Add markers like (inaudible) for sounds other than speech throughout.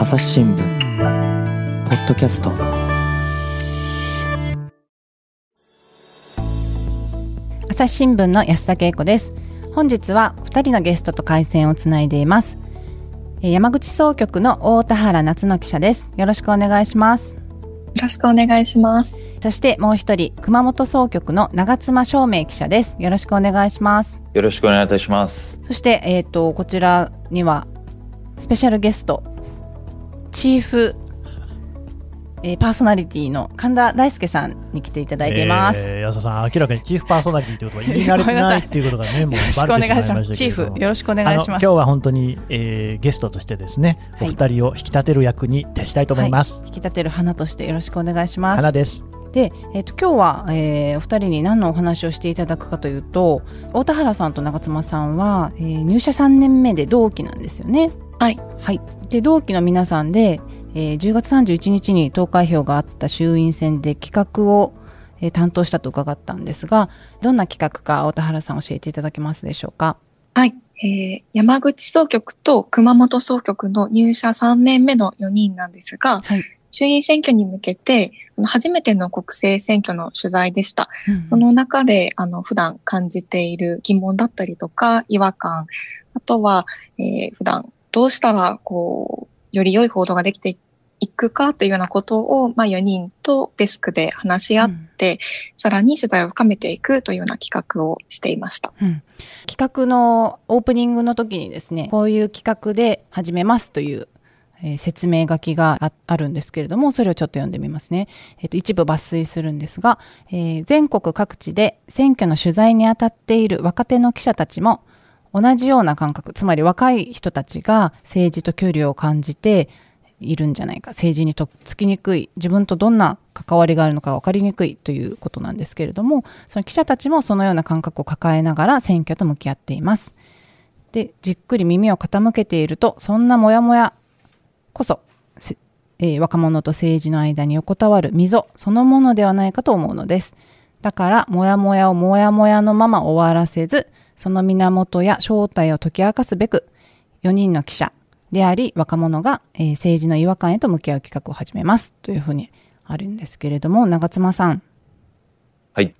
朝日新聞ポッドキャスト。朝日新聞の安田恵子です。本日は2人のゲストと回線をつないでいます。えー山口総局の大田原夏野記者です。よろしくお願いします。よろしくお願いします。そしてもう一人熊本総局の長妻照明記者です。よろしくお願いします。よろしくお願いいたします。そしてえっ、とこちらにはスペシャルゲストチーフ、えーパーソナリティの神田大輔さんに来ていただいています、えー安田さん、明らかにチーフパーソナリティということは言い慣れてないっていうことがね、もうよろしくおバレて願いしまいますしたチーけれどフよろしくお願いしあのます。今日は本当に、えーゲストとしてですね、おはい。二人を引き立てる役に徹したいと思います。はい、引き立てる花としてよろしくお願いします。花です。で、えっと今日は、えーお二人に何のお話をしていただくかというと大田原さんと長妻さんは、えー入社3年目で同期なんですよね。はい、はい、で同期の皆さんで、えー10月31日に投開票があった衆院選で企画を、えー担当したと伺ったんですがどんな企画か大田原さん教えていただけますでしょうか？はい、えー山口総局と熊本総局の入社3年目の4人なんですが、はい衆院選挙に向けて、初めての国政選挙の取材でした。うんその中で、あの、普段感じている疑問だったりとか、違和感、あとは、えー普段どうしたら、こう、より良い報道ができていくかというようなことを、まあ、4人とデスクで話し合って、さらに取材を深めていくというような企画をしていました。うん。企画のオープニングの時にですねこういう企画で始めますという、えー説明書きがああるんですけれどもそれをちょっと読んでみますね、えっと一部抜粋するんですが、えー全国各地で選挙の取材に当たっている若手の記者たちも同じような感覚つまり若い人たちが政治と距離を感じているんじゃないか政治にとっつきにくい自分とどんな関わりがあるのか分かりにくいということなんですけれどもその記者たちもそのような感覚を抱えながら選挙と向き合っています。でじっくり耳を傾けているとそんなモヤモヤこそ、えー若者と政治の間に横たわる溝そのものではないかと思うのです。だからモヤモヤをモヤモヤのまま終わらせずその源や正体を解き明かすべく4人の記者であり若者が、えー政治の違和感へと向き合う企画を始めます。というふうにあるんですけれども長妻さん。はい。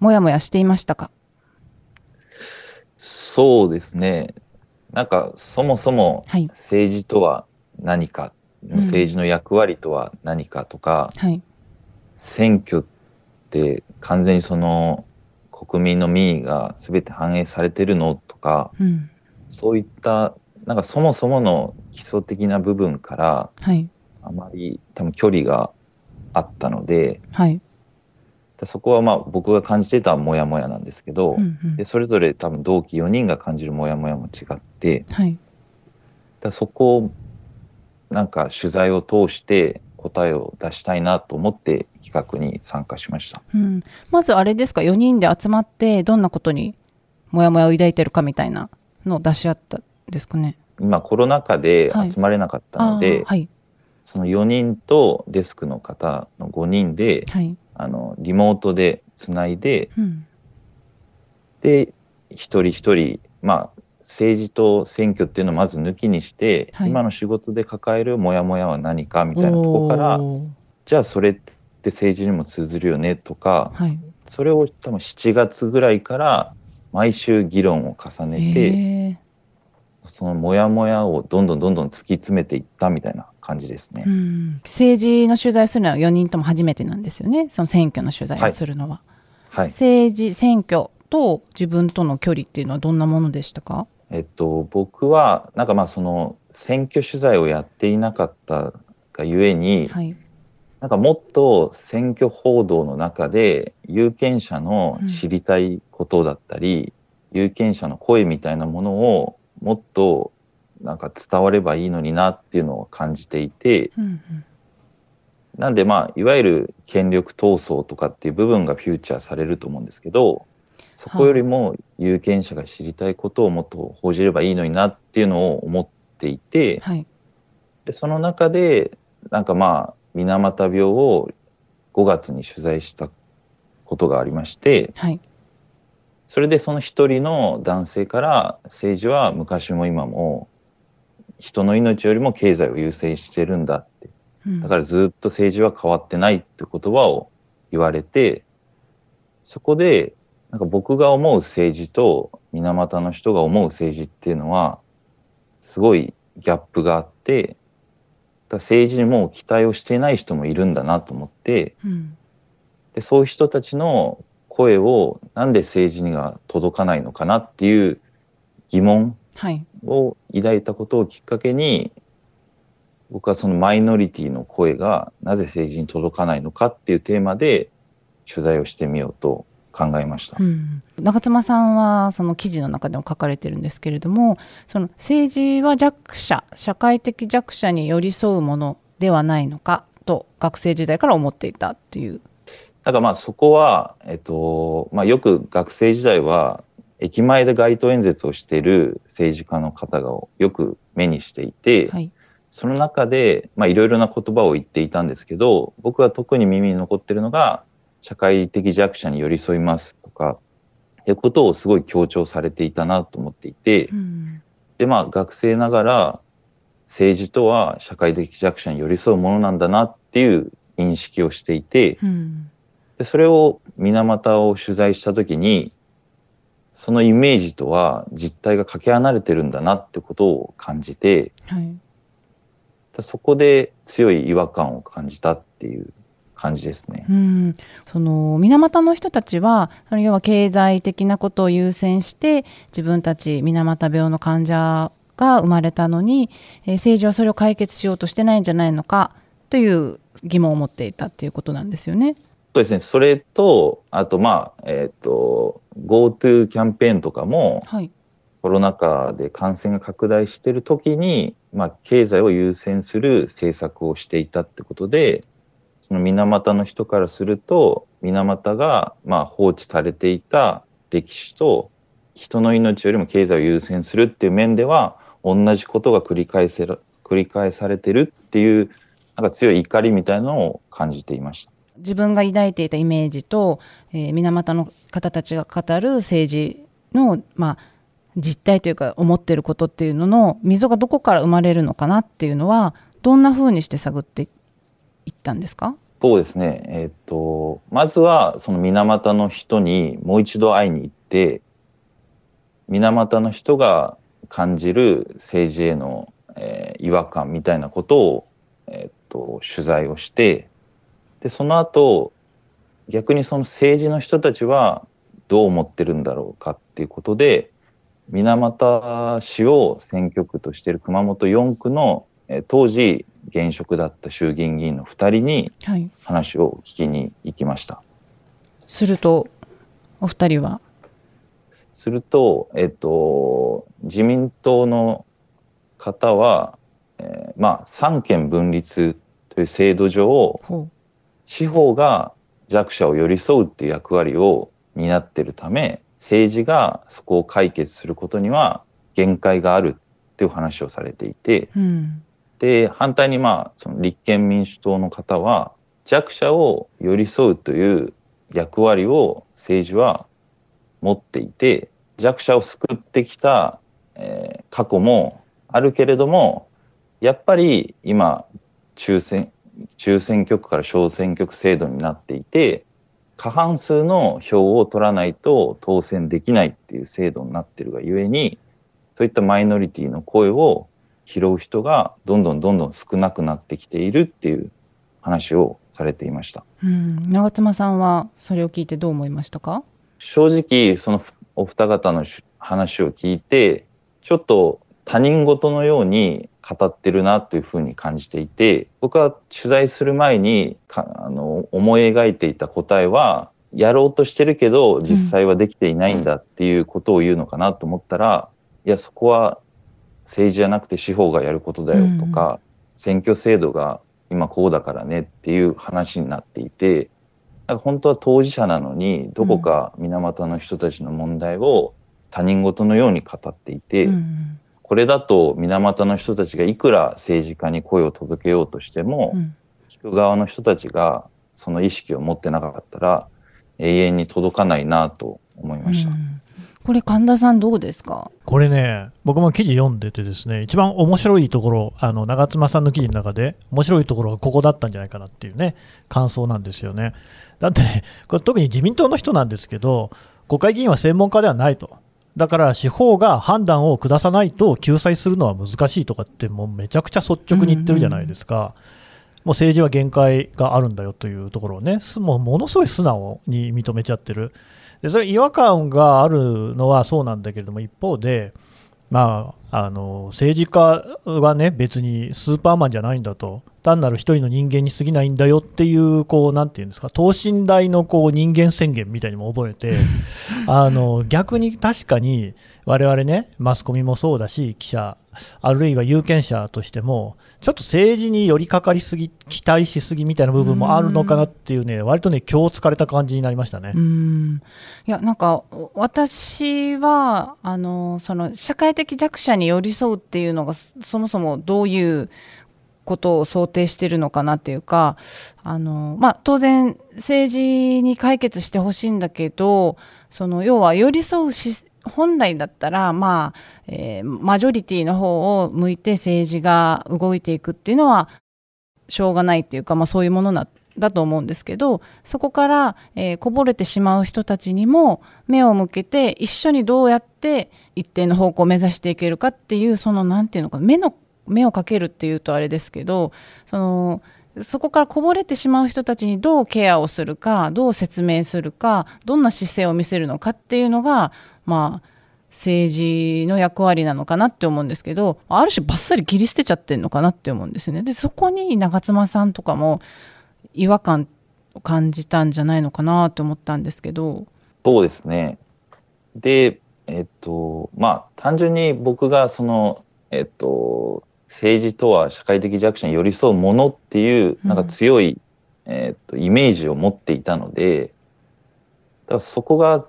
もやもやしていましたか？そうですね。なんかそもそもはい。政治とは何か、ん。政治の役割とは何かとか、はい。選挙って完全にその国民の民意が全て反映されてるのとか、うん。そういったなんかそもそもの基礎的な部分からはい。あまり多分距離があったので、はい。でそこはまあ僕が感じてたモヤモヤなんですけど、うんうん。でそれぞれ多分同期4人が感じるモヤモヤも違ってはい。だそこをなんか取材を通して答えを出したいなと思って企画に参加しました。うん、まずあれですか？4人で集まってどんなことにモヤモヤを抱いてるかみたいなのを出し合ったんですかね？今コロナ禍ではい。集まれなかったので、あーはい。その4人とデスクの方の5人ではい、あのリモートでつないでうん。で一人一人まあ政治と選挙っていうのをまず抜きにして、はい。今の仕事で抱えるモヤモヤは何かみたいなところからじゃあそれって政治にも通ずるよねとかはい、それを多分7月ぐらいから毎週議論を重ねて、えそのモヤモヤをどんどんどんどん突き詰めていったみたいな感じですね。政治の取材するのは4人とも初めてなんですよね。その選挙の取材をするのは、はい、政治選挙と自分との距離っていうのはどんなものでしたか？えっと僕はなんかまあその選挙取材をやっていなかったがゆえに、はい。なんかもっと選挙報道の中で有権者の知りたいことだったり、有権者の声みたいなものをもっとなんか伝わればいいのになっていうのを感じていてうんうん。なんでまあいわゆる権力闘争とかっていう部分がフューチャーされると思うんですけどそこよりも有権者が知りたいことをもっと報じればいいのになっていうのを思っていてはい。でその中でなんかまあ水俣病を5月に取材したことがありましてはい。それでその一人の男性から政治は昔も今も人の命よりも経済を優先してるんだって。うん。だからずっと政治は変わってないって言葉を言われてそこでなんか僕が思う政治と水俣の人が思う政治っていうのはすごいギャップがあってだ政治にもう期待をしていない人もいるんだなと思ってうん。でそういう人たちの声をなんで政治には届かないのかなっていう疑問はい。を抱いたことをきっかけに僕はそのマイノリティの声がなぜ政治に届かないのかっていうテーマで取材をしてみようと考えました。うん、中妻さんはその記事の中でも書かれてるんですけれどもその政治は弱者社会的弱者に寄り添うものではないのかと学生時代から思っていたっていう。だからまあそこは、えっとまあ、よく学生時代は駅前で街頭演説をしている政治家の方がよく目にしていて、はいその中でまあいろいろな言葉を言っていたんですけど僕は特に耳に残ってるのが社会的弱者に寄り添いますとかいうことをすごい強調されていたなと思っていてうん。でまあ学生ながら政治とは社会的弱者に寄り添うものなんだなっていう認識をしていてうん。でそれを水俣を取材した時にそのイメージとは実態がかけ離れてるんだなってことを感じてはい。だそこで強い違和感を感じたっていう感じですね。うん、その水俣の人たちは要は経済的なことを優先して自分たち水俣病の患者が生まれたのに、えー政治はそれを解決しようとしてないんじゃないのかという疑問を持っていたっていうことなんですよね。そうですね。それと、あとまあ、えっ、と、GoTo キャンペーンとかもはい、コロナ禍で感染が拡大している時に、まあ、経済を優先する政策をしていたってことで、その水俣の人からすると、水俣がまあ放置されていた歴史と、人の命よりも経済を優先するっていう面では、同じことが繰り返せ繰り返されてるっていう、なんか強い怒りみたいなのを感じていました。自分が抱いていたイメージと、えー水俣の方たちが語る政治の、まあ、実態というか思ってることっていうのの溝がどこから生まれるのかなっていうのはどんな風にして探っていったんですか？そうですね。えっ、と、まずは、その水俣の人にもう一度会いに行って、水俣の人が感じる政治への、えー違和感みたいなことを、えっ、と、取材をして、で、その後、逆にその政治の人たちはどう思ってるんだろうかっていうことで、水俣市を選挙区としている熊本4区の、えー当時現職だった衆議院議員の2人にはい。話を聞きに行きました。するとお二人は？すると、えっと、自民党の方は、えーまあ、三権分立という制度上、ほ司法が弱者を寄り添うっていう役割を担っているため、政治がそこを解決することには限界があるっていう話をされていて、う、うんで、反対にまあ、その立憲民主党の方は、弱者を寄り添うという役割を政治は持っていて、弱者を救ってきた、えー過去もあるけれども、やっぱり今、中選、中選挙区から小選挙区制度になっていて、過半数の票を取らないと当選できないっていう制度になってるがゆえに、そういったマイノリティの声を拾う人がどんどんどんどん少なくなってきているっていう話をされていました。うん、長妻さんはそれを聞いてどう思いましたか？正直そのふお二方のし話を聞いてちょっと他人事のように語ってるなというふうに感じていて僕は取材する前にかあの思い描いていた答えはやろうとしてるけど実際はできていないんだっていうことを言うのかなと思ったら、いやそこは政治じゃなくて司法がやることだよとか、選挙制度が今こうだからねっていう話になっていてなんか本当は当事者なのにどこか水俣の人たちの問題を他人事のように語っていて、うんこれだと水俣の人たちがいくら政治家に声を届けようとしても、うん。聞く側の人たちがその意識を持ってなかったら永遠に届かないなと思いました。うんこれ神田さんどうですか？これね、僕も記事読んでてですね、一番面白いところ、あの長妻さんの記事の中で、面白いところがここだったんじゃないかなっていうね、感想なんですよね。だって、これ特に自民党の人なんですけど、国会議員は専門家ではないと。だから司法が判断を下さないと救済するのは難しいとかって、もうめちゃくちゃ率直に言ってるじゃないですか。もう政治は限界があるんだよというところをね、もうものすごい素直に認めちゃってる。でそれ違和感があるのはそうなんだけれども一方で、まあ、あの政治家はね別にスーパーマンじゃないんだと。単なる一人の人間に過ぎないんだよっていうこうなんていうんですか等身大のこう人間宣言みたいにも覚えて (laughs) あの逆に確かに我々ねマスコミもそうだし記者あるいは有権者としてもちょっと政治に寄りかかりすぎ期待しすぎみたいな部分もあるのかなっていうね割とね今日疲れた感じになりましたね。うんいやなんか私はあのその社会的弱者に寄り添うっていうのがそもそもどういうことを想定してるのかなっていうかあの、まあ、当然政治に解決してほしいんだけどその要は寄り添うし本来だったら、まあえー、マジョリティの方を向いて政治が動いていくっていうのはしょうがないっていうか、まあ、そういうものだだと思うんですけどそこから、えー、こぼれてしまう人たちにも目を向けて一緒にどうやって一定の方向を目指していけるかっていうその何て言うのか目の目をかけるっていうとあれですけどそのそこからこぼれてしまう人たちにどうケアをするかどう説明するかどんな姿勢を見せるのかっていうのがまあ政治の役割なのかなって思うんですけどある種バッサリ切り捨てちゃってんのかなって思うんですよね。でそこに長妻さんとかも違和感を感じたんじゃないのかなと思ったんですけど。そうですね。で、えっと、まあ、単純に僕がその、えっと、政治とは社会的弱者に寄り添うものっていう、なんか強い、うん、えっと、イメージを持っていたので、だからそこが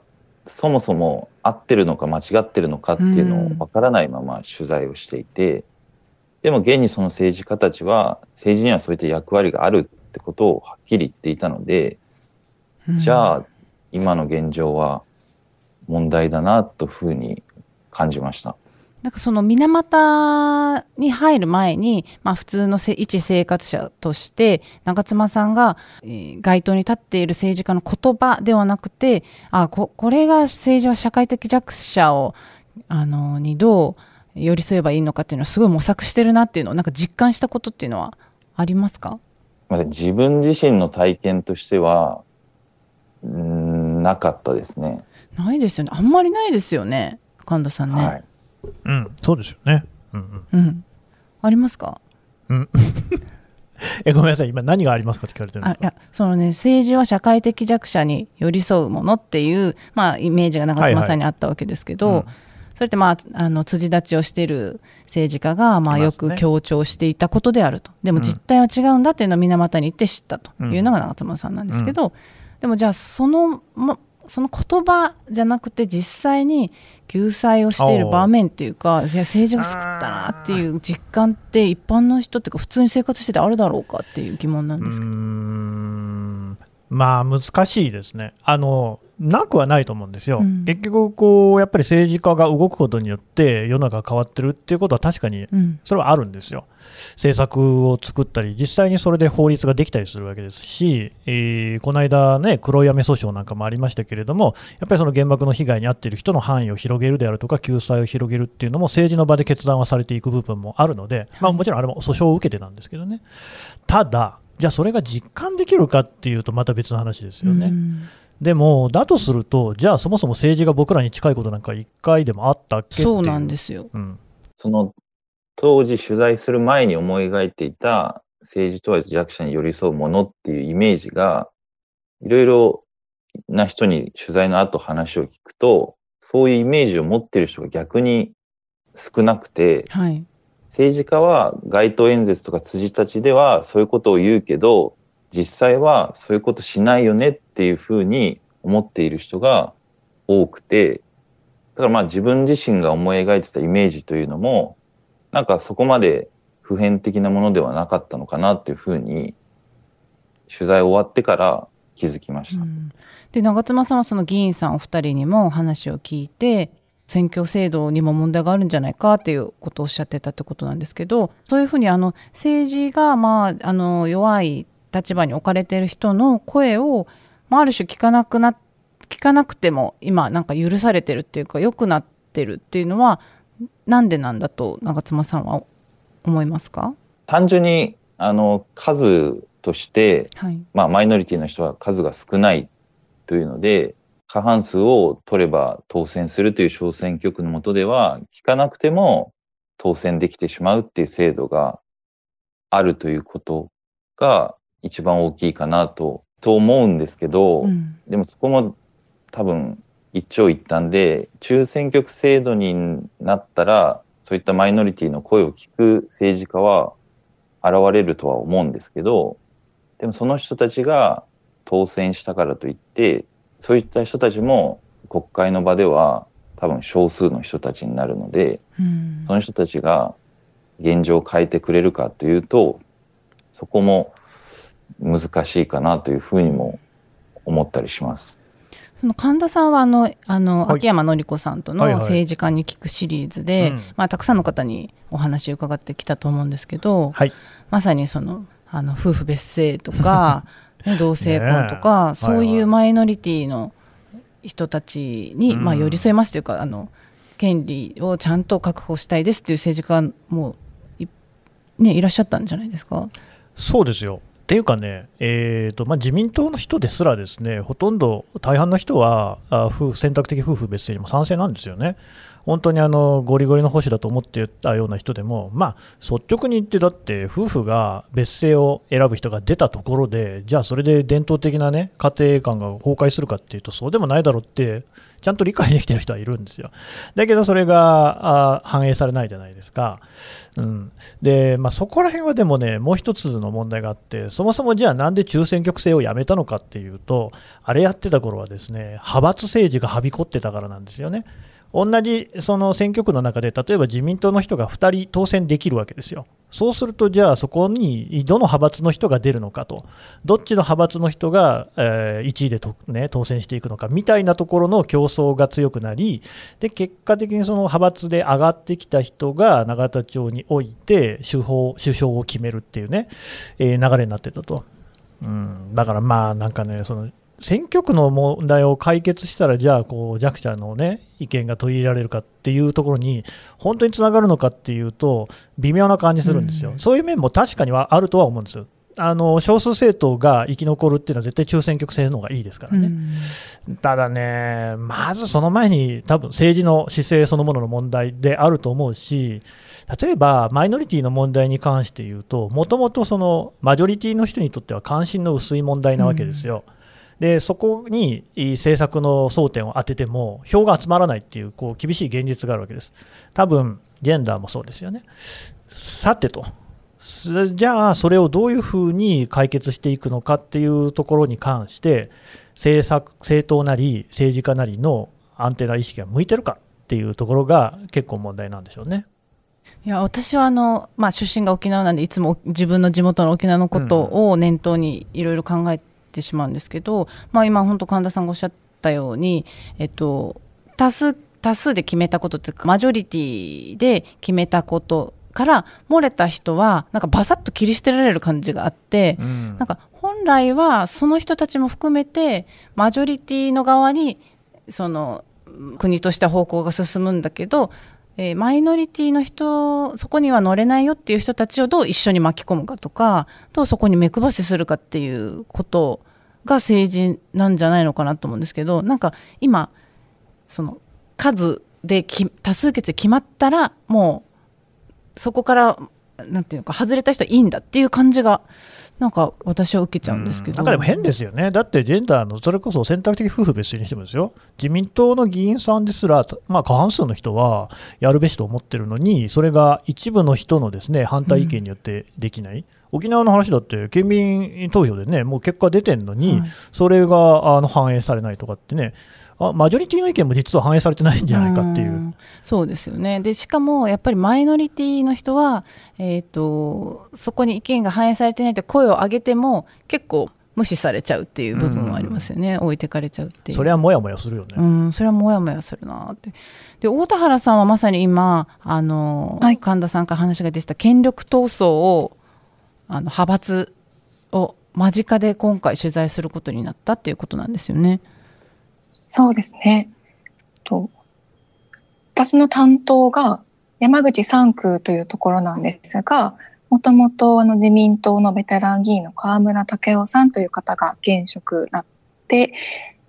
そもそも合ってるのか間違ってるのかっていうのをわからないまま取材をしていて、でも現にその政治家たちは政治にはそういった役割があるってことをはっきり言っていたので、うん、じゃあ今の現状は問題だなというふうに感じました。なんかその水俣に入る前に、まあ、普通の一生活者として長妻さんが、えー、街頭に立っている政治家の言葉ではなくてあここれが政治は社会的弱者をあのにどう寄り添えばいいのかっていうのはすごい模索してるなっていうのをなんか実感したことっていうのはありますか？自分自身の体験としてはなかったですね。ないですよね。あんまりないですよね。神田さんね。はい、うん、そうですよね。うん、うん、うん。ありますか？うん。(laughs) えごめんなさい。今何がありますかって聞かれてるあいやそのね政治は社会的弱者に寄り添うものっていう、まあ、イメージが長妻さんにあったわけですけど、はいはいうん、それって、まあ、あの辻立ちをしている政治家が、まあ、よく強調していたことであると、ね、でも実態は違うんだっていうのを水俣に行って知ったというのが長妻さんなんですけど、うん、でもじゃあその、ま、その言葉じゃなくて実際に救済をしている場面っていうかいや政治が救ったなっていう実感って一般の人っていうか普通に生活しててあるだろうかっていう疑問なんですけど。まあ難しいですね。あのなくはないと思うんですよ、うん、結局こう、やっぱり政治家が動くことによって世の中が変わってるっていうことは確かにそれはあるんですよ、うん、政策を作ったり、実際にそれで法律ができたりするわけですし、えー、この間、ね、黒闇訴訟なんかもありましたけれども、やっぱりその原爆の被害に遭っている人の範囲を広げるであるとか、救済を広げるっていうのも政治の場で決断はされていく部分もあるので、まあ、もちろんあれも訴訟を受けてなんですけどね。ただじゃあそれが実感できるかっていうとまた別の話ですよね。うんでも、だとすると、じゃあそもそも政治が僕らに近いことなんか1回でもあったっけそうなんですよ。うん、その当時取材する前に思い描いていた政治とは弱者に寄り添うものっていうイメージが、いろいろな人に取材の後話を聞くと、そういうイメージを持ってる人が逆に少なくて、はい、政治家は街頭演説とか辻たちではそういうことを言うけど、実際はそういうことしないよねっっていうふうに思っている人が多くて、だからまあ自分自身が思い描いてたイメージというのも、なんかそこまで普遍的なものではなかったのかなっていうふうに、取材終わってから気づきました。うんで長妻さんはその議員さんお二人にも話を聞いて選挙制度にも問題があるんじゃないかっていうことをおっしゃってたってことなんですけどそういうふうにあの政治が、まあ、あの弱い立場に置かれている人の声を、まあ、ある種聞かなくな聞かなくても今なんか許されてるっていうか良くなってるっていうのはなんでなんだと長妻さんは思いますか、単純にあの数として、はい。まあ、マイノリティの人は数が少ないというので過半数を取れば当選するという小選挙区の下では聞かなくても当選できてしまうっていう制度があるということが一番大きいかなとと思うんですけど、うん。でもそこも多分一長一短で中選挙区制度になったらそういったマイノリティの声を聞く政治家は現れるとは思うんですけどでもその人たちが当選したからといってそういった人たちも国会の場では多分少数の人たちになるのでうん。その人たちが現状を変えてくれるかというとそこも難しいかなというふうにも思ったりします。その神田さんはあのあの、はい秋山紀子さんとの政治家に聞くシリーズで、うんまあ、たくさんの方にお話を伺ってきたと思うんですけど、はいまさにそのあの夫婦別姓とか、ね、(laughs) 同性婚とか、そういうマイノリティの人たちに、うんまあ、寄り添いますというかあの権利をちゃんと確保したいですっていう政治家もい,、ね、いらっしゃったんじゃないですか？そうですよ。っていうかね、えーとまあ、自民党の人ですら、ですねほとんど大半の人はあ夫選択的夫婦別姓にも賛成なんですよね。本当にあのゴリゴリの保守だと思ってたような人でも、まあ、率直に言って、だって夫婦が別姓を選ぶ人が出たところで、じゃあそれで伝統的な、ね、家庭観が崩壊するかっていうと、そうでもないだろうって、ちゃんと理解できてる人はいるんですよ。だけど、それがあ反映されないじゃないですか。うんでまあ、そこら辺はでもね、もう一つの問題があって、そもそもじゃあなんで中選挙区制をやめたのかっていうと、あれやってた頃はですね派閥政治がはびこってたからなんですよね。同じその選挙区の中で、例えば自民党の人が2人当選できるわけですよ。そうすると、じゃあそこにどの派閥の人が出るのかと、どっちの派閥の人が、え1位でと、ね、当選していくのかみたいなところの競争が強くなり、で結果的にその派閥で上がってきた人が永田町において首相首相を決めるっていうね、えー流れになってたと。うん、だからまあなんかね、その選挙区の問題を解決したら、じゃあこう弱者の、ね、意見が取り入れられるかっていうところに、本当につながるのかっていうと、微妙な感じするんですよ、うんそういう面も確かにはあるとは思うんですよ。あの少数政党が生き残るっていうのは絶対中選挙区制の方がいいですからね。うんただね、まずその前に、多分政治の姿勢そのものの問題であると思うし、例えばマイノリティの問題に関して言うと、もともとそのマジョリティの人にとっては関心の薄い問題なわけですよ。でそこに政策の争点を当てても票が集まらないっていうこう厳しい現実があるわけです。多分ジェンダーもそうですよね。さてと、すじゃあそれをどういうふうに解決していくのかっていうところに関して、政策政党なり政治家なりのアンテナ意識が向いてるかっていうところが結構問題なんでしょうね。いや私はあの、まあ、出身が沖縄なんでいつも自分の地元の沖縄のことを念頭にいろいろ考えてしまうんですけど、まあ、今本当神田さんがおっしゃったように、えっと、多数多数で決めたことっていうかマジョリティで決めたことから漏れた人はなんかバサッと切り捨てられる感じがあって、うん。なんか本来はその人たちも含めてマジョリティの側にその国とした方向が進むんだけど、えーマイノリティの人そこには乗れないよっていう人たちをどう一緒に巻き込むかとかどうそこに目配せするかっていうことが政治なんじゃないのかなと思うんですけどなんか今その数で多数決で決まったらもうそこからなんていうのか外れた人はいいんだっていう感じがなんか私は受けちゃうんですけど、なんかでも変ですよね、だってジェンダーのそれこそ選択的夫婦別姓にしてもですよ、自民党の議員さんですら、まあ、過半数の人はやるべしと思ってるのに、それが一部の人のですね反対意見によってできない、沖縄の話だって、県民投票でね、もう結果出てるのに、はい。それがあの反映されないとかってねあ、マジョリティの意見も実は反映されてないんじゃないかっていう。んそうですよねでしかもやっぱりマイノリティの人は、えー、とそこに意見が反映されてないと声を上げても結構無視されちゃうっていう部分はありますよね、置いてかれちゃうっていうそれはもやもやするよね。うん、それはもやもやするなって。で、大田原さんはまさに今、あの、はい神田さんから話が出てた権力闘争を、あの、派閥を間近で今回取材することになったっていうことなんですよね。そうですね。と私の担当が山口3区というところなんですが、もともとあの自民党のベテラン議員の河村武雄さんという方が現職なって、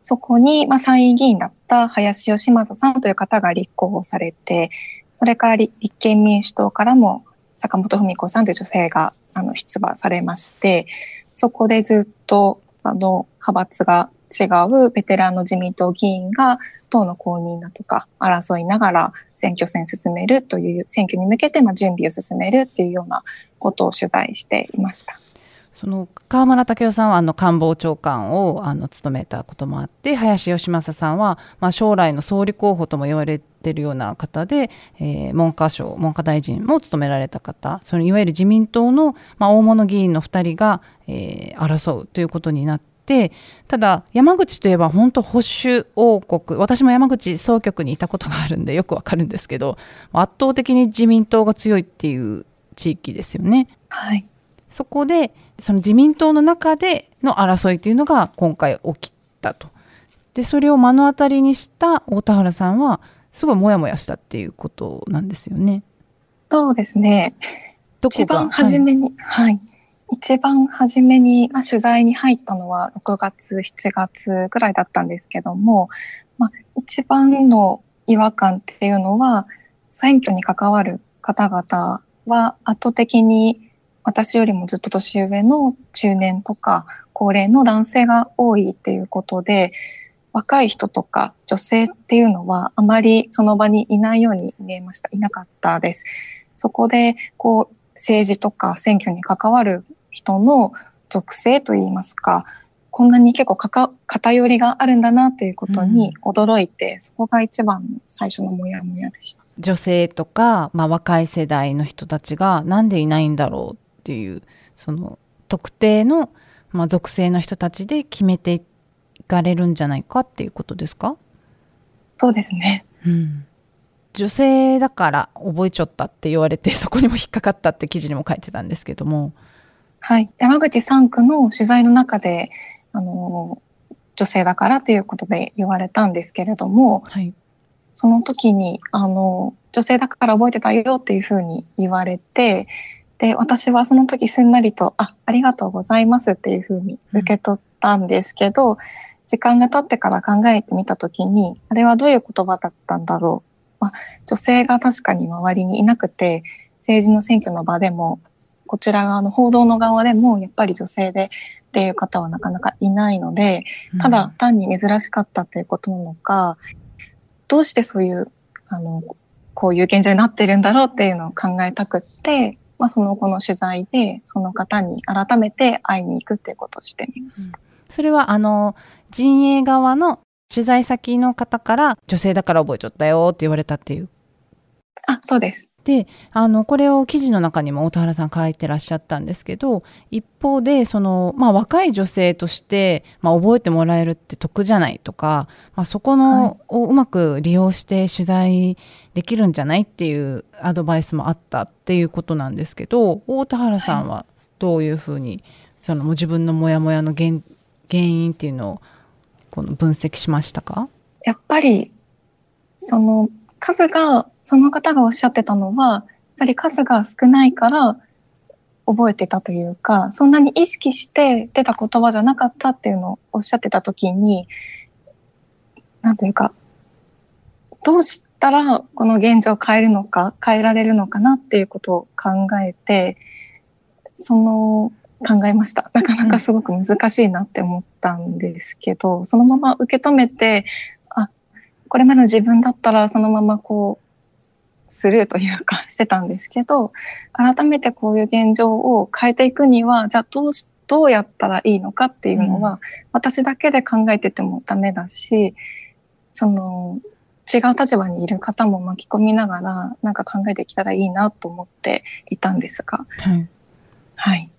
そこにまあ参院議員だった林芳正さんという方が立候補されて、それから立立憲民主党からも坂本文子さんという女性があの出馬されまして、そこでずっとあの派閥が違うベテランの自民党議員が党の公認だとか争いながら選挙戦進めるという選挙に向けてまあ準備を進めるっていうようなことを取材していました。その河村武雄さんはあの官房長官をあの務めたこともあって林芳正さんは、まあ、将来の総理候補とも言われてるような方で、えー文科省文科大臣も務められた方そのいわゆる自民党の、まあ、大物議員の2人が、えー争うということになってただ山口といえば本当保守王国私も山口総局にいたことがあるんでよくわかるんですけど圧倒的に自民党が強いっていう地域ですよね。はい。そこでその自民党の中での争いというのが今回起きたと。でそれを目の当たりにした大田原さんはすごいモヤモヤしたっていうことなんですよね。そうですね。一番初めに、はい、一番初めに、まあ、取材に入ったのは6月、7月ぐらいだったんですけども、まあ、一番の違和感っていうのは、選挙に関わる方々は圧倒的に私よりもずっと年上の中年とか高齢の男性が多いっていうことで、若い人とか女性っていうのはあまりその場にいないように見えました。いなかったです。そこで、こう、政治とか選挙に関わる人の属性といいますか、こんなに結構かか偏りがあるんだなっていうことに驚いて、そこが一番の最初のモヤモヤでした。女性とか、まあ、若い世代の人たちがなんでいないんだろうっていうその特定の、まあ、属性の人たちで決めていかれるんじゃないかっていうことですか、そうですね。うん、女性だから覚えちゃったって言われてそこにも引っかかったって記事にも書いてたんですけども。はい。山口3区の取材の中で、あの、女性だからということで言われたんですけれども、はいその時に、あの、女性だから覚えてたよっていうふうに言われて、で、私はその時すんなりと、あ、ありがとうございますっていうふうに受け取ったんですけど、時間が経ってから考えてみた時に、あれはどういう言葉だったんだろう。まあ、女性が確かに周りにいなくて、政治の選挙の場でも、こちら側の報道の側でも、やっぱり女性でっていう方はなかなかいないので、ただ単に珍しかったっていうことなのか、どうしてそういう、あの、こういう現状になってるんだろうっていうのを考えたくって、まあその後の取材で、その方に改めて会いに行くっていうことをしてみました。それはあの陣営側の取材先の方から女性だから覚えちゃったよって言われたっていうあ、そうです。であのこれを記事の中にも大田原さん書いてらっしゃったんですけど一方でその、まあ、若い女性として、まあ、覚えてもらえるって得じゃないとか、まあ、そこの、はい。をうまく利用して取材できるんじゃないっていうアドバイスもあったっていうことなんですけど大田原さんはどういうふうにその自分のモヤモヤの原原因っていうのをこの分析しましたか？やっぱり、その数が、その方がおっしゃってたのは、やっぱり数が少ないから覚えてたというか、そんなに意識して出た言葉じゃなかったっていうのをおっしゃってた時に、なんというか、どうしたらこの現状を変えるのか、変えられるのかなっていうことを考えて、その考えました。なかなかすごく難しいなって思ったんですけど、そのまま受け止めて、これまでの自分だったらそのままこう、スルーというか (laughs) してたんですけど、改めてこういう現状を変えていくには、じゃあどうし、どうやったらいいのかっていうのは、私だけで考えててもダメだし、その、違う立場にいる方も巻き込みながら、なんか考えていけたらいいなと思っていたんですが、はい。はい。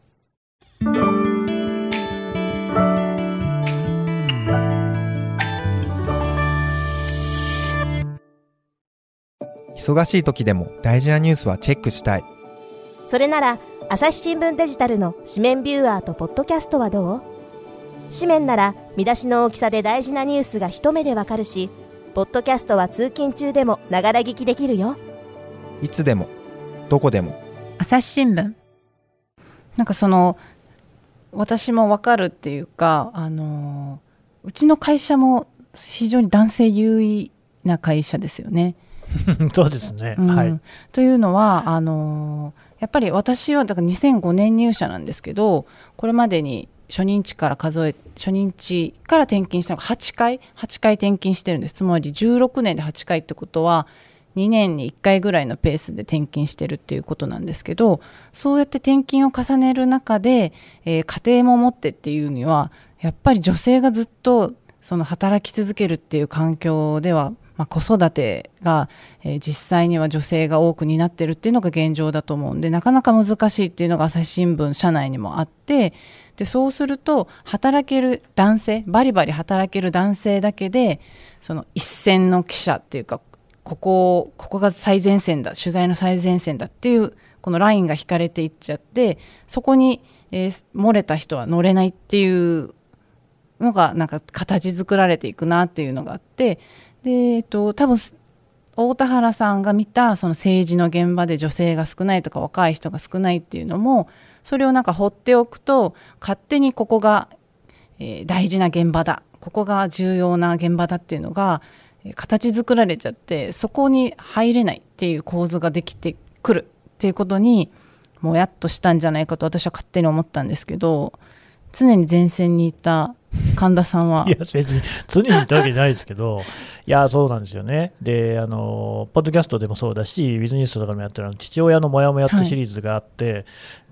忙しい時でも大事なニュースはチェックしたい。それなら朝日新聞デジタルの紙面ビューアーとポッドキャストはどう？紙面なら見出しの大きさで大事なニュースが一目でわかるしポッドキャストは通勤中でもながら聞きできるよ。いつでもどこでも。朝日新聞。なんかその私もわかるっていうかあのうちの会社も非常に男性優位な会社ですよね。そうですね、うん。はい。というのはあのやっぱり私はだから2005年入社なんですけどこれまでに初任地から数え初任地から転勤したのが8回8回転勤してるんです。つまり16年で8回ってことは2年に1回ぐらいのペースで転勤してるっていうことなんですけどそうやって転勤を重ねる中で、えー家庭も持ってっていうにはやっぱり女性がずっとその働き続けるっていう環境では、まあ、子育てが、えー実際には女性が多く担ってるっていうのが現状だと思うんでなかなか難しいっていうのが朝日新聞社内にもあってでそうすると働ける男性バリバリ働ける男性だけでその一線の記者っていうかここここが最前線だ取材の最前線だっていうこのラインが引かれていっちゃってそこに、えー漏れた人は乗れないっていうのがなんか形作られていくなっていうのがあってで、えっと、多分大田原さんが見たその政治の現場で女性が少ないとか若い人が少ないっていうのもそれをなんか放っておくと勝手にここが、え大事な現場だ。ここが重要な現場だっていうのがえ形作られちゃってそこに入れないっていう構図ができてくるっていうことにもやっとしたんじゃないかと私は勝手に思ったんですけど常に前線にいた神田さんはいや、別に常にいたわけじゃないですけど、(laughs) いや、そうなんですよね。で、あの、ポッドキャストでもそうだし、ウィズニュースとかでもやってるあの父親のモヤモヤってシリーズがあって、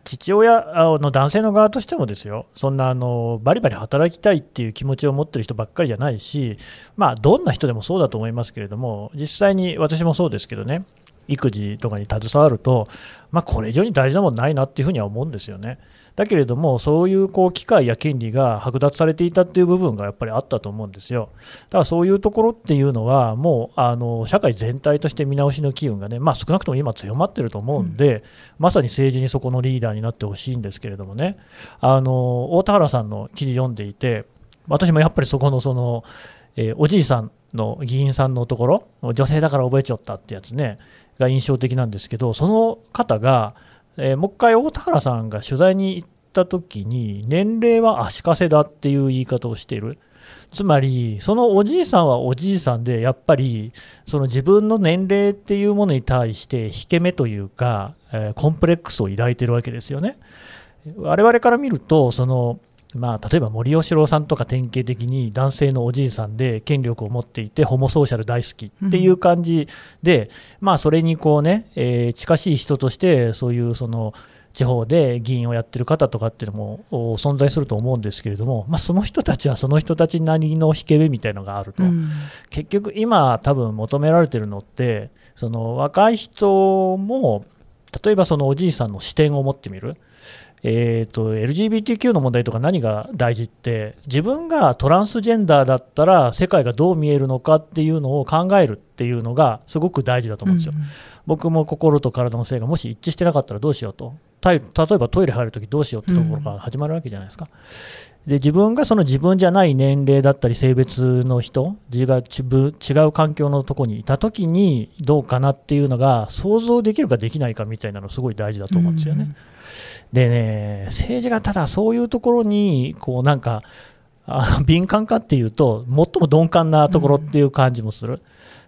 父親あの男性の側としてもですよ、そんなあのバリバリ働きたいっていう気持ちを持ってる人ばっかりじゃないし、まあ、どんな人でもそうだと思いますけれども、実際に私もそうですけどね、育児とかに携わると、まあ、これ以上に大事なもんないなっていうふうには思うんですよね。だけれども、そういうこう機会や権利が剥奪されていたっていう部分がやっぱりあったと思うんですよ。だからそういうところっていうのは、もうあの社会全体として見直しの機運がね、まあ、少なくとも今、強まってると思うんで、まさに政治にそこのリーダーになってほしいんですけれどもね、あの大田原さんの記事読んでいて、私もやっぱりそこのその、えーおじいさんの議員さんのところ、女性だから覚えちゃったってやつね、が印象的なんですけど、その方が、えーもう一回大田原さんが取材に行った時に、年齢は足かせだっていう言い方をしている。つまり、そのおじいさんはおじいさんで、やっぱりその自分の年齢っていうものに対して、引け目というか、えーコンプレックスを抱いてるわけですよね。我々から見ると、そのまあ、例えば森喜朗さんとか典型的に男性のおじいさんで権力を持っていてホモソーシャル大好きっていう感じで、まあ、それにこうね、えー近しい人としてそういうその地方で議員をやってる方とかっていうのもお存在すると思うんですけれども、まあ、その人たちはその人たちなりの引け目みたいのがあると、うん。結局今多分求められてるのってその若い人も例えばそのおじいさんの視点を持ってみる。えー、と LGBTQ の問題とか何が大事って自分がトランスジェンダーだったら世界がどう見えるのかっていうのを考えるっていうのがすごく大事だと思うんですよ。僕も心と体の性がもし一致してなかったらどうしようとた例えばトイレ入るときどうしようってところから始まるわけじゃないですか。で自分がその自分じゃない年齢だったり性別の人自が違う違う環境のとこにいたときにどうかなっていうのが想像できるかできないかみたいなのすごい大事だと思うんですよね。でね政治がただそういうところにこうなんかあの敏感かっていうと最も鈍感なところっていう感じもする。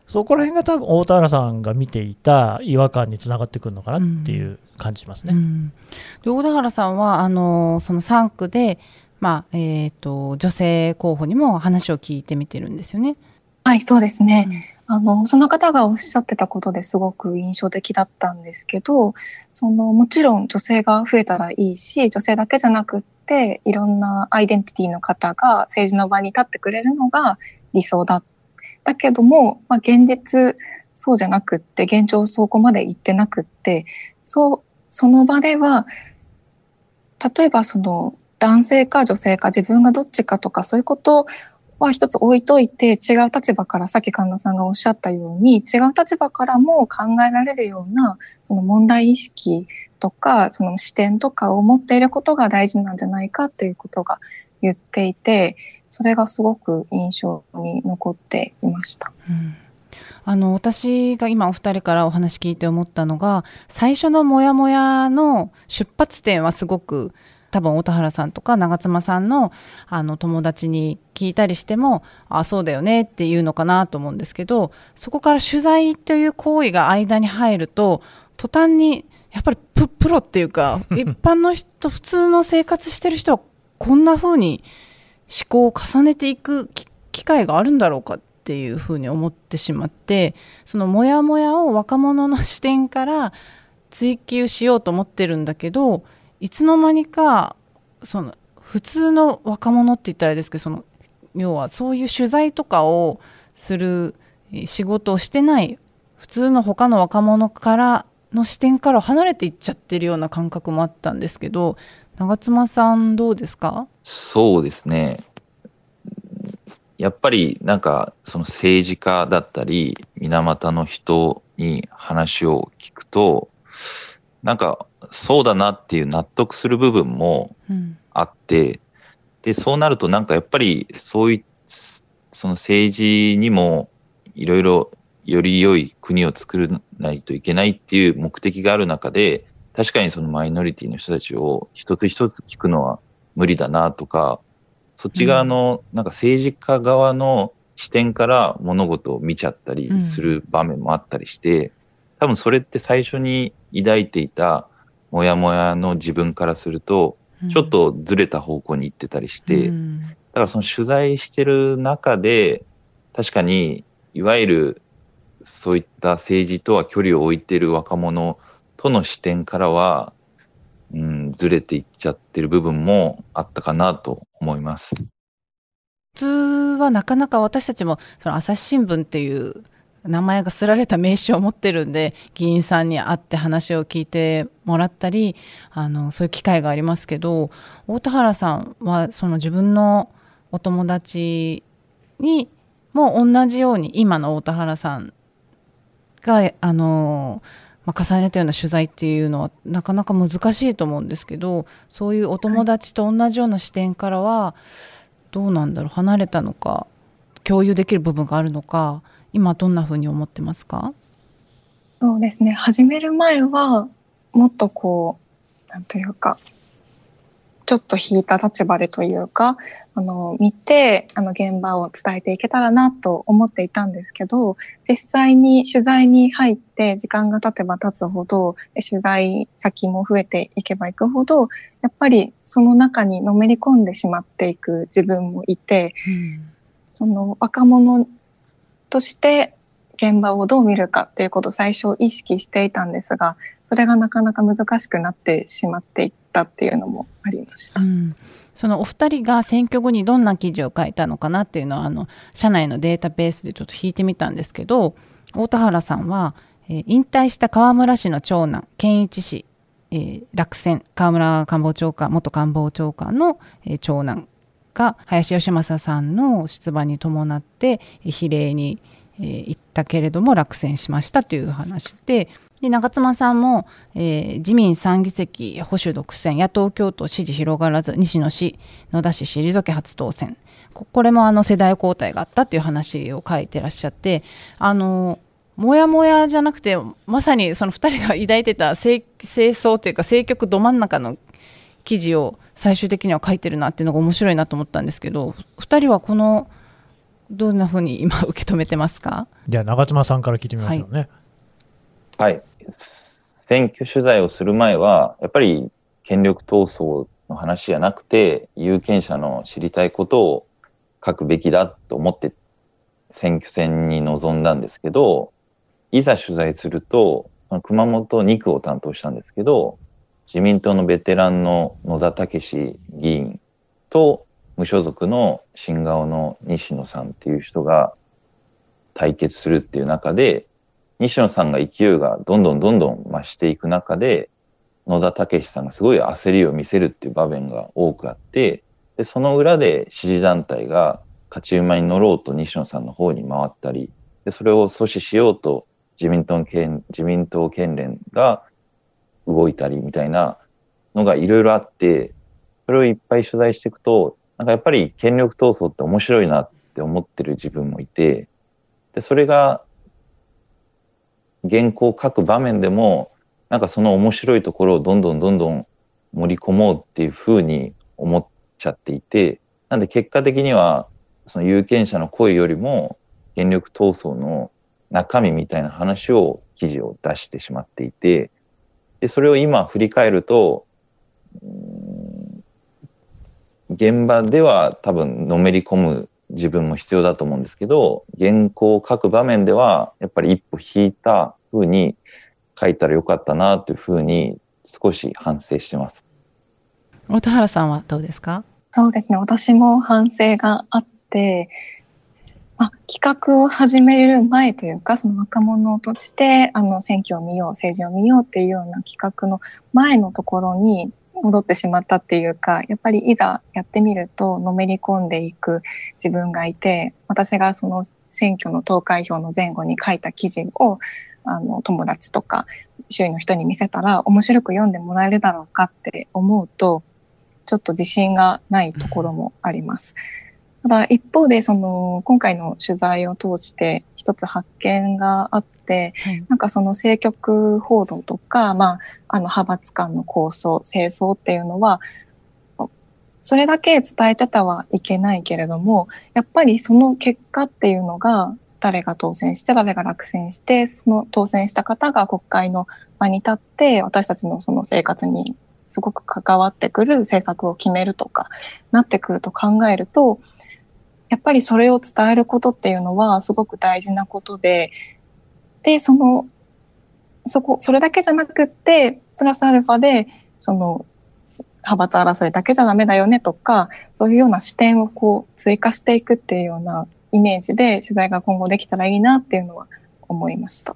そこら辺が多分大田原さんが見ていた違和感につながってくるのかなっていう感じしますね。うんで大田原さんはあのその3区で、まあえー、と女性候補にも話を聞いてみてるんですよね。はい、そうですね。あの、その方がおっしゃってたことですごく印象的だったんですけど、その、もちろん女性が増えたらいいし、女性だけじゃなくって、いろんなアイデンティティの方が政治の場に立ってくれるのが理想だ。だけども、まあ、現実、そうじゃなくって、現状そこまで行ってなくって、そう、その場では、例えばその、男性か女性か自分がどっちかとかそういうことは一つ置いといて、違う立場から、さっき神田さんがおっしゃったように、違う立場からも考えられるような、その問題意識とか、その視点とかを持っていることが大事なんじゃないかっていうことが言っていて、それがすごく印象に残っていました。うんあの私が今お二人からお話聞いて思ったのが最初のモヤモヤの出発点はすごく多分太田原さんとか長妻さんのあの友達に聞いたりしてもあそうだよねっていうのかなと思うんですけどそこから取材という行為が間に入ると途端にやっぱりププロっていうか (laughs) 一般の人普通の生活してる人はこんな風に思考を重ねていくき機会があるんだろうかっていうふうに思ってしまってそのモヤモヤを若者の視点から追求しようと思ってるんだけどいつの間にかその普通の若者って言ったらあれですけどその要はそういう取材とかをする仕事をしてない普通の他の若者からの視点から離れていっちゃってるような感覚もあったんですけど長妻さんどうですか？そうですね。やっぱりなんかその政治家だったり水俣の人に話を聞くとなんかそうだなっていう納得する部分もうんあってでそうなるとなんかやっぱりそういうその政治にもいろいろより良い国を作らないといけないっていう目的がある中で確かにそのマイノリティの人たちを一つ一つ聞くのは無理だなとかそっち側のなんか政治家側の視点から物事を見ちゃったりする場面もあったりして、多分それって最初に抱いていたモヤモヤの自分からするとちょっとずれた方向に行ってたりして、うんだからその取材してる中で確かにいわゆるそういった政治とは距離を置いてる若者との視点からは、うん、ずれていっちゃってる部分もあったかなと思います。普通はなかなか私たちもその朝日新聞っていう名前がすられた名刺を持ってるんで議員さんに会って話を聞いてもらったりあのそういう機会がありますけど大田原さんはその自分のお友達にも同じように今の大田原さんがあの、ま、重ねたような取材っていうのはなかなか難しいと思うんですけどそういうお友達と同じような視点からはどうなんだろう離れたのか共有できる部分があるのか今どんなふうに思ってますか？そうですね。始める前は、もっとこう、なんというか、ちょっと引いた立場でというか、あの、見て、あの、現場を伝えていけたらなと思っていたんですけど、実際に取材に入って、時間が経てば経つほど、で取材先も増えていけばいくほど、やっぱりその中にのめり込んでしまっていく自分もいて、その若者として現場をどう見るかっていうことを最初意識していたんですが、それがなかなか難しくなってしまっていったっていうのもありました。うん。そのお二人が選挙後にどんな記事を書いたのかなっていうのはあの社内のデータベースでちょっと引いてみたんですけど大田原さんは、えー引退した河村氏の長男健一氏、えー落選。河村官房長官元官房長官の、えー長男。が林芳正さんの出馬に伴って比例に、行ったけれども落選しましたという話で。で長妻さんも、えー自民3議席保守独占野党共闘支持広がらず西野氏野田氏退け初当選。これもあの世代交代があったっていう話を書いてらっしゃってあのもやもやじゃなくてまさにその2人が抱いてた清掃というか政局ど真ん中の記事を最終的には書いてるなっていうのが面白いなと思ったんですけど2人はこのどんなふうに今受け止めてますか？じゃあ長妻さんから聞いてみましょうね。はい。選挙取材をする前は、やっぱり権力闘争の話じゃなくて、有権者の知りたいことを書くべきだと思って選挙戦に臨んだんですけど、いざ取材すると、熊本2区を担当したんですけど、自民党のベテランの野田武議員と無所属の新顔の西野さんっていう人が対決するっていう中で、西野さんが勢いがどんどんどんどん増していく中で、野田武さんがすごい焦りを見せるっていう場面が多くあって、でその裏で支持団体が勝ち馬に乗ろうと西野さんの方に回ったり、でそれを阻止しようと自民党県自民党県連が動いたりみたいなのがいろいろあって、それをいっぱい取材していくと、なんかやっぱり権力闘争って面白いなって思ってる自分もいて、で、それが原稿を書く場面でも、なんかその面白いところをどんどんどんどん盛り込もうっていうふうに思っちゃっていて、なんで結果的には、その有権者の声よりも、権力闘争の中身みたいな話を、記事を出してしまっていて、で、それを今振り返ると、うーん現場では多分のめり込む自分も必要だと思うんですけど、原稿を書く場面では、やっぱり一歩引いた風に書いたらよかったなというふうに少し反省してます。小田原さんはどうですか？そうですね。私も反省があって、まあ、企画を始める前というか、その若者として、あの、選挙を見よう、政治を見ようっていうような企画の前のところに戻ってしまったっていうか、やっぱりいざやってみると、のめり込んでいく自分がいて、私がその選挙の投開票の前後に書いた記事を、あの、友達とか、周囲の人に見せたら、面白く読んでもらえるだろうかって思うと、ちょっと自信がないところもあります。ただ一方でその今回の取材を通して一つ発見があって、はい。なんかその政局報道とか、まあ、あの派閥間の構想、清掃っていうのは、それだけ伝えてたはいけないけれども、やっぱりその結果っていうのが、誰が当選して、誰が落選して、その当選した方が国会の場に立って、私たちのその生活にすごく関わってくる政策を決めるとか、なってくると考えると、やっぱりそれを伝えることっていうのはすごく大事なことで、で、その、そこ、それだけじゃなくって、プラスアルファで、その、派閥争いだけじゃダメだよねとか、そういうような視点をこう追加していくっていうようなイメージで取材が今後できたらいいなっていうのは思いました。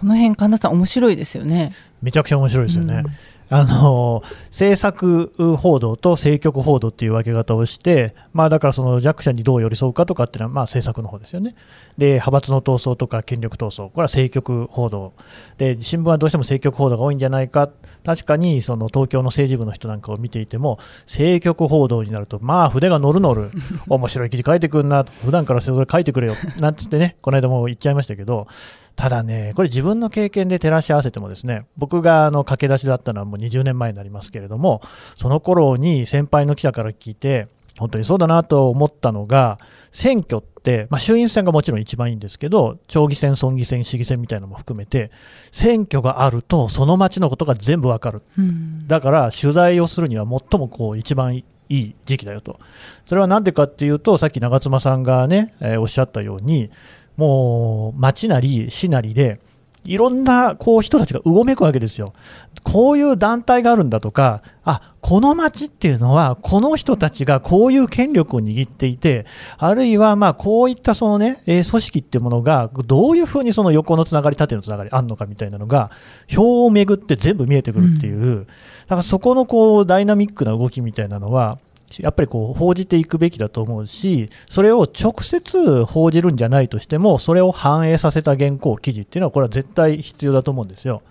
この辺神田さん面白いですよね。めちゃくちゃ面白いですよね。うんあの政策報道と政局報道っていう分け方をして、まあ、だからその弱者にどう寄り添うかとかっていうのはまあ政策の方ですよね。で、派閥の闘争とか権力闘争、これは政局報道。で、新聞はどうしても政局報道が多いんじゃないか、確かにその東京の政治部の人なんかを見ていても、政局報道になると、まあ筆が乗る乗る、(laughs) 面白い記事書いてくんな、普段からそれ書いてくれよ、なんつってね、この間も言っちゃいましたけど、ただね、これ自分の経験で照らし合わせてもですね、僕があの駆け出しだったのはもう20年前になりますけれども、その頃に先輩の記者から聞いて、本当にそうだなと思ったのが、選挙って、まあ、衆院選がもちろん一番いいんですけど、町議選、村議選、市議選みたいなのも含めて、選挙があると、その町のことが全部わかる。うんだから取材をするには最もこう一番いい時期だよと。それは何でかっていうと、さっき長妻さんがね、えーおっしゃったように、もう町なり市なりで、いろんなこう人たちがうごめくわけですよ。こういう団体があるんだとか、あこの町っていうのは、この人たちがこういう権力を握っていて、あるいはまあこういったそのね、えー組織っていうものが、どういうふうにその横のつながり、縦のつながりあるのかみたいなのが、表をめぐって全部見えてくるっていう、だからそこのこうダイナミックな動きみたいなのは、やっぱりこう報じていくべきだと思うし、それを直接報じるんじゃないとしても、それを反映させた原稿、記事っていうのは、これは絶対必要だと思うんですよ。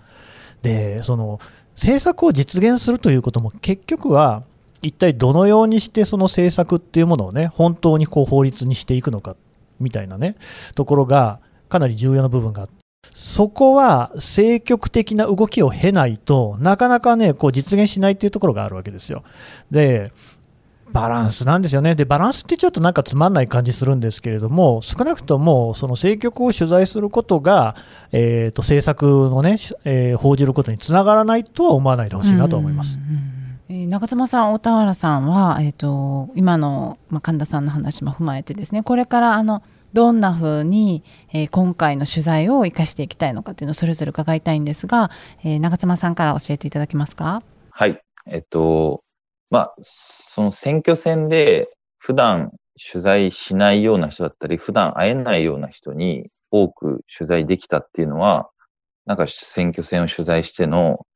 で、その政策を実現するということも、結局は、一体どのようにしてその政策っていうものをね、本当にこう法律にしていくのかみたいなね、ところがかなり重要な部分があって。そこは政局的な動きを経ないとなかなかね、こう実現しないっていうところがあるわけですよ。で、バランスなんですよね。で、バランスってちょっとなんかつまんない感じするんですけれども、少なくともその政局を取材することが、えー、と政策のね、しえー報じることにつながらないとは思わないでほしいなと思います。うんうんうんえー長妻さん、大田原さんは、えー、と今の、まあ、神田さんの話も踏まえてですねこれからあのどんなふうに、えー今回の取材を生かしていきたいのかっていうのをそれぞれ伺いたいんですが、えー長妻さんから教えていただけますか？はい。えっと、まあ、その選挙戦で普段取材しないような人だったり、普段会えないような人に多く取材できたっていうのは、なんか選挙戦を取材しての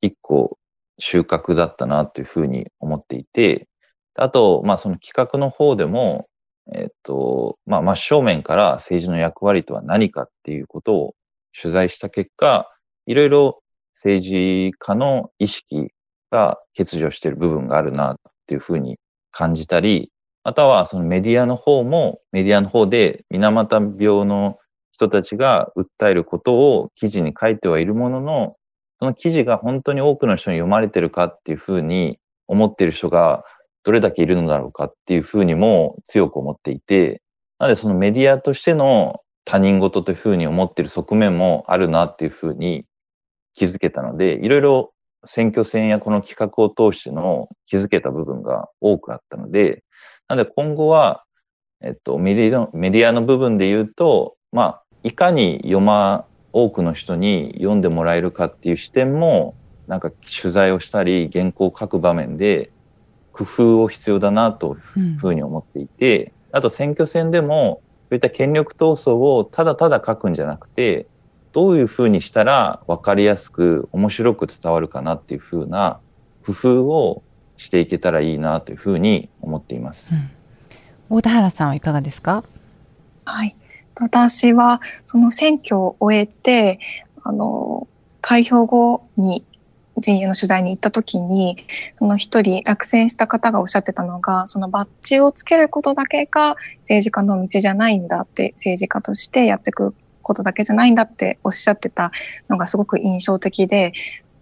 一個収穫だったなというふうに思っていて、あと、まあその企画の方でも、えっと、まあ、真正面から政治の役割とは何かっていうことを取材した結果、いろいろ政治家の意識が欠如している部分があるなっていうふうに感じたり、またはそのメディアの方も、メディアの方で水俣病の人たちが訴えることを記事に書いてはいるものの、その記事が本当に多くの人に読まれてるかっていうふうに思っている人がどれだけいるのだろうかっていうふうにも強く思っていて、なのでそのメディアとしての他人事というふうに思っている側面もあるなっていうふうに気づけたので、いろいろ選挙戦やこの企画を通しての気づけた部分が多くあったので、なので今後は、えっと、メディアのメディアの部分で言うと、まあ、いかに読ま、多くの人に読んでもらえるかっていう視点も、なんか取材をしたり、原稿を書く場面で工夫を必要だなというふうに思っていて、うん、あと選挙戦でも、そういった権力闘争をただただ書くんじゃなくて、どういうふうにしたら分かりやすく面白く伝わるかなっていうふうな工夫をしていけたらいいなというふうに思っています。うん、大田原さんはいかがですか？はい。私はその選挙を終えて、あの、開票後に陣営の取材に行った時に、その一人落選した方がおっしゃってたのが、そのバッジをつけることだけが政治家の道じゃないんだって、政治家としてやっていくことだけじゃないんだっておっしゃってたのがすごく印象的で、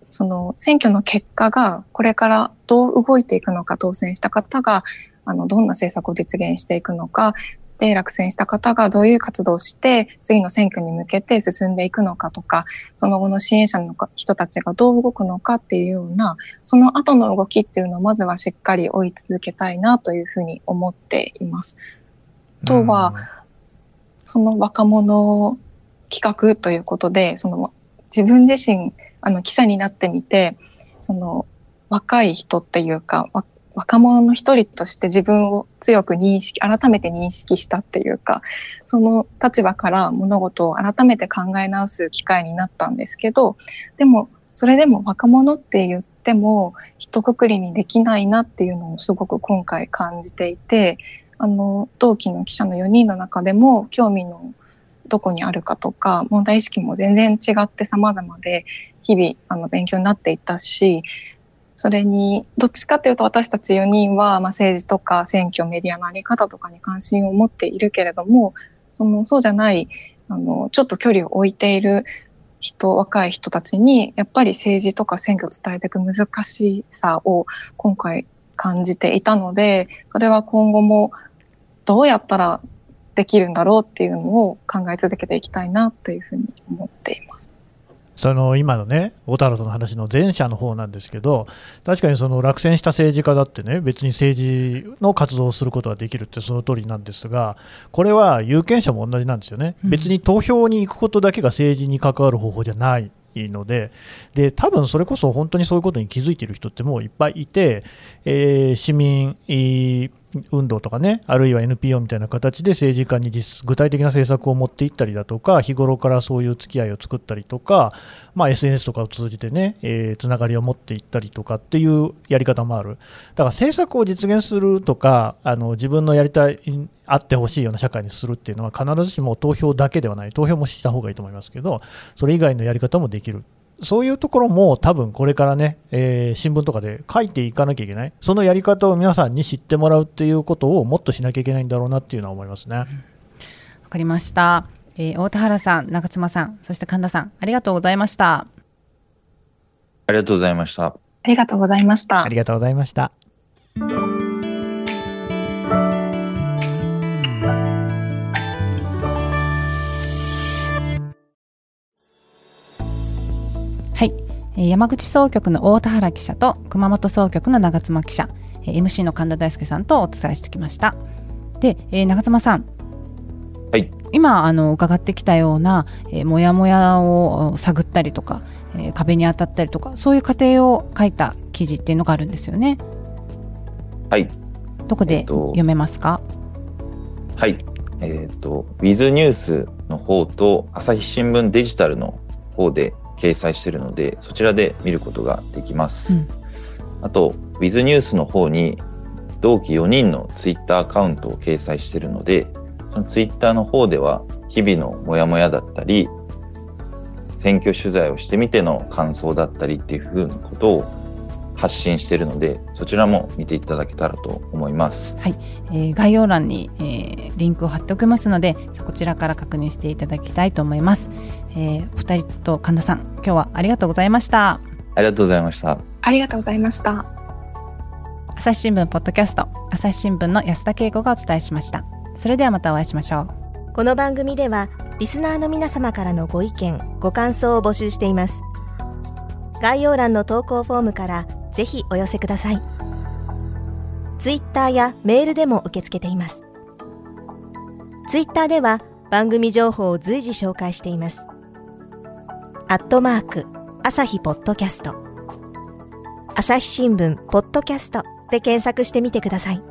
その選挙の結果がこれからどう動いていくのか、当選した方があのどんな政策を実現していくのか、で落選した方がどういう活動をして次の選挙に向けて進んでいくのかとかその後の支援者の人たちがどう動くのかっていうようなその後の動きっていうのをまずはしっかり追い続けたいなというふうに思っています。あとは、その若者企画ということでその自分自身あの記者になってみてその若い人っていうか若者の一人として自分を強く認識、改めて認識したっていうか、その立場から物事を改めて考え直す機会になったんですけど、でも、それでも若者って言っても、一括りにできないなっていうのをすごく今回感じていて、あの、同期の記者の4人の中でも、興味のどこにあるかとか、問題意識も全然違って様々で、日々、あの、勉強になっていたし、それに、どっちかっていうと私たち4人は、まあ、政治とか選挙、メディアのあり方とかに関心を持っているけれども、その、そうじゃない、あの、ちょっと距離を置いている人、若い人たちに、やっぱり政治とか選挙を伝えていく難しさを今回感じていたので、それは今後もどうやったらできるんだろうっていうのを考え続けていきたいなというふうに思っています。その今のね、小太郎との話の前者の方なんですけど、確かにその落選した政治家だってね、別に政治の活動をすることができるってその通りなんですが、これは有権者も同じなんですよね、別に投票に行くことだけが政治に関わる方法じゃないいいのでで多分それこそ本当にそういうことに気づいている人ってもういっぱいいて、えー、市民運動とかね、あるいは NPO みたいな形で政治家に実具体的な政策を持っていったりだとか、日頃からそういう付き合いを作ったりとか、まあ、SNS とかを通じてね、えー、つながりを持っていったりとかっていうやり方もある。だから政策を実現するとか、あの自分のやりたい、あってほしいような社会にするっていうのは必ずしも投票だけではない、投票もした方がいいと思いますけど、それ以外のやり方もできる。そういうところも多分これからね、えー、新聞とかで書いていかなきゃいけない、そのやり方を皆さんに知ってもらうっていうことをもっとしなきゃいけないんだろうなっていうのは思いますね。わ、かりました、えー、大田原さん、中妻さん、そして神田さん、ありがとうございました。ありがとうございました。ありがとうございました。ありがとうございました。山口総局の大田原記者と熊本総局の長妻記者 MC の神田大輔さんとお伝えしてきました。で、えー、長妻さん、はい、今あの伺ってきたような、えー、もやもやを探ったりとか、えー、壁に当たったりとかそういう過程を書いた記事っていうのがあるんですよね。はい。どこで読めますか、えー、はい。えっ、ー、とウィズニュースの方と朝日新聞デジタルの方で掲載しているのでそちらで見ることができます。うん、あと Wiz ニュースの方に同期4人のツイッターアカウントを掲載しているので、そのツイッターの方では日々のモヤモヤだったり、選挙取材をしてみての感想だったりっていうふうなことを発信しているので、そちらも見ていただけたらと思います。はい、えー概要欄に、えーリンクを貼っておきますのでそこちらから確認していただきたいと思います、えー、お二人と神田さん今日はありがとうございました。ありがとうございました。ありがとうございました。朝日新聞ポッドキャスト朝日新聞の安田恵子がお伝えしました。それではまたお会いしましょう。この番組ではリスナーの皆様からのご意見ご感想を募集しています。概要欄の投稿フォームからぜひお寄せください。ツイッターやメールでも受け付けています。ツイッターでは番組情報を随時紹介していますアットマーク朝日ポッドキャスト。朝日新聞ポッドキャストで検索してみてください。